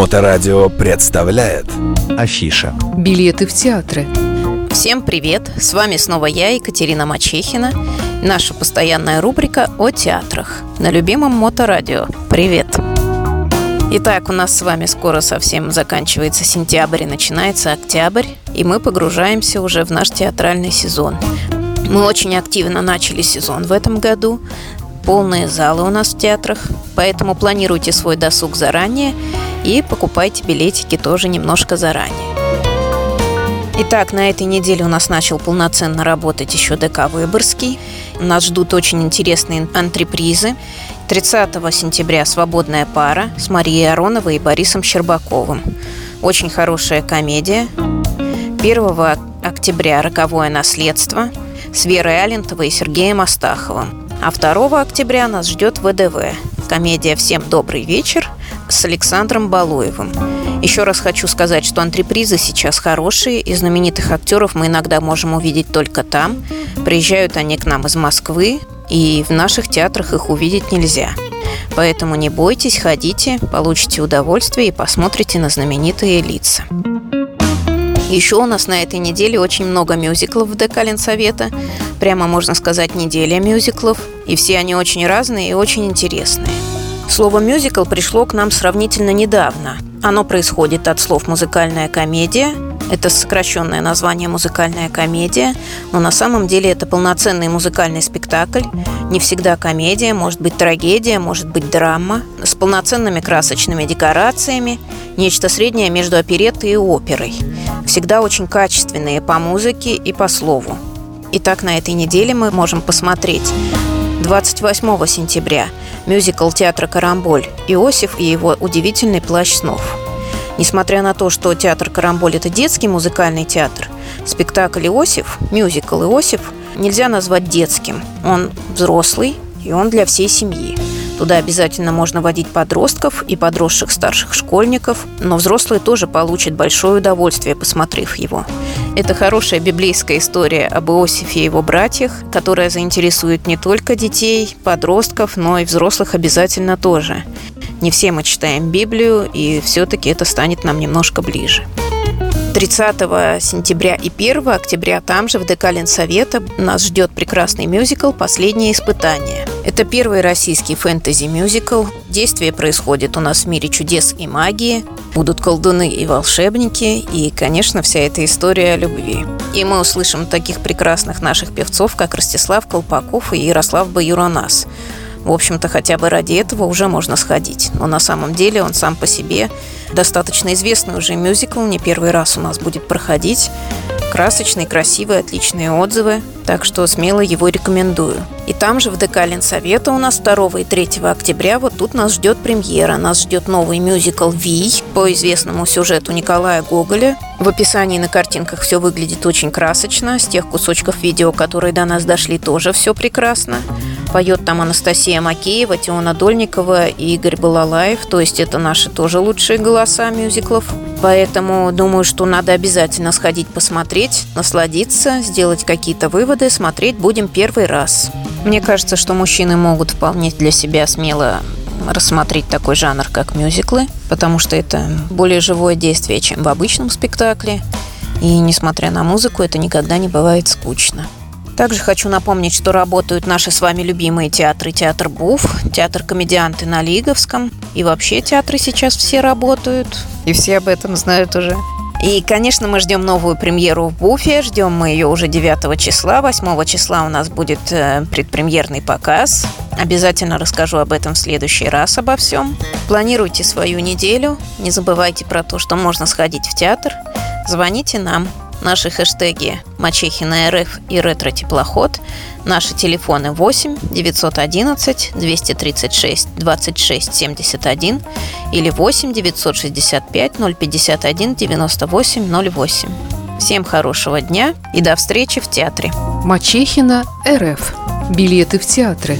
Моторадио представляет Афиша Билеты в театры Всем привет! С вами снова я, Екатерина Мачехина. Наша постоянная рубрика о театрах на любимом Моторадио. Привет! Итак, у нас с вами скоро совсем заканчивается сентябрь и начинается октябрь, и мы погружаемся уже в наш театральный сезон. Мы очень активно начали сезон в этом году. Полные залы у нас в театрах, поэтому планируйте свой досуг заранее и покупайте билетики тоже немножко заранее. Итак, на этой неделе у нас начал полноценно работать еще ДК «Выборгский». Нас ждут очень интересные антрепризы. 30 сентября «Свободная пара» с Марией Ароновой и Борисом Щербаковым. Очень хорошая комедия. 1 октября «Роковое наследство» с Верой Алентовой и Сергеем Астаховым. А 2 октября нас ждет ВДВ. Комедия «Всем добрый вечер» с Александром Балуевым. Еще раз хочу сказать, что антрепризы сейчас хорошие, и знаменитых актеров мы иногда можем увидеть только там. Приезжают они к нам из Москвы, и в наших театрах их увидеть нельзя. Поэтому не бойтесь, ходите, получите удовольствие и посмотрите на знаменитые лица. Еще у нас на этой неделе очень много мюзиклов в ДК Ленсовета. Прямо можно сказать неделя мюзиклов. И все они очень разные и очень интересные. Слово «мюзикл» пришло к нам сравнительно недавно. Оно происходит от слов «музыкальная комедия», это сокращенное название «музыкальная комедия», но на самом деле это полноценный музыкальный спектакль. Не всегда комедия, может быть трагедия, может быть драма, с полноценными красочными декорациями, нечто среднее между опереттой и оперой. Всегда очень качественные по музыке и по слову. Итак, на этой неделе мы можем посмотреть 28 сентября мюзикл театра «Карамболь» «Иосиф и его удивительный плащ снов». Несмотря на то, что театр «Карамболь» – это детский музыкальный театр, спектакль «Иосиф», мюзикл «Иосиф» нельзя назвать детским. Он взрослый, и он для всей семьи. Туда обязательно можно водить подростков и подросших старших школьников, но взрослые тоже получат большое удовольствие, посмотрев его. Это хорошая библейская история об Иосифе и его братьях, которая заинтересует не только детей, подростков, но и взрослых обязательно тоже. Не все мы читаем Библию, и все-таки это станет нам немножко ближе. 30 сентября и 1 октября там же в ДК Ленсовета нас ждет прекрасный мюзикл «Последнее испытание». Это первый российский фэнтези-мюзикл. Действие происходит у нас в мире чудес и магии. Будут колдуны и волшебники. И, конечно, вся эта история о любви. И мы услышим таких прекрасных наших певцов, как Ростислав Колпаков и Ярослав Баюранас. В общем-то, хотя бы ради этого уже можно сходить. Но на самом деле он сам по себе достаточно известный уже мюзикл, не первый раз у нас будет проходить. Красочный, красивый, отличные отзывы, так что смело его рекомендую. И там же в ДК Ленсовета у нас 2 и 3 октября вот тут нас ждет премьера. Нас ждет новый мюзикл «Вий» по известному сюжету Николая Гоголя. В описании на картинках все выглядит очень красочно. С тех кусочков видео, которые до нас дошли, тоже все прекрасно. Поет там Анастасия Макеева, Теона Дольникова и Игорь Балалаев. То есть это наши тоже лучшие голоса мюзиклов. Поэтому думаю, что надо обязательно сходить посмотреть, насладиться, сделать какие-то выводы. Смотреть будем первый раз. Мне кажется, что мужчины могут вполне для себя смело рассмотреть такой жанр, как мюзиклы, потому что это более живое действие, чем в обычном спектакле. И несмотря на музыку, это никогда не бывает скучно. Также хочу напомнить, что работают наши с вами любимые театры. Театр БУФ, театр комедианты на Лиговском. И вообще театры сейчас все работают. И все об этом знают уже. И, конечно, мы ждем новую премьеру в Буфе. Ждем мы ее уже 9 числа. 8 числа у нас будет э, предпремьерный показ. Обязательно расскажу об этом в следующий раз, обо всем. Планируйте свою неделю. Не забывайте про то, что можно сходить в театр. Звоните нам Наши хэштеги Мачехина РФ и Ретро Теплоход. Наши телефоны 8 911 236 26 71 или 8 965 051 98 08. Всем хорошего дня и до встречи в театре. Мачехина РФ. Билеты в театры.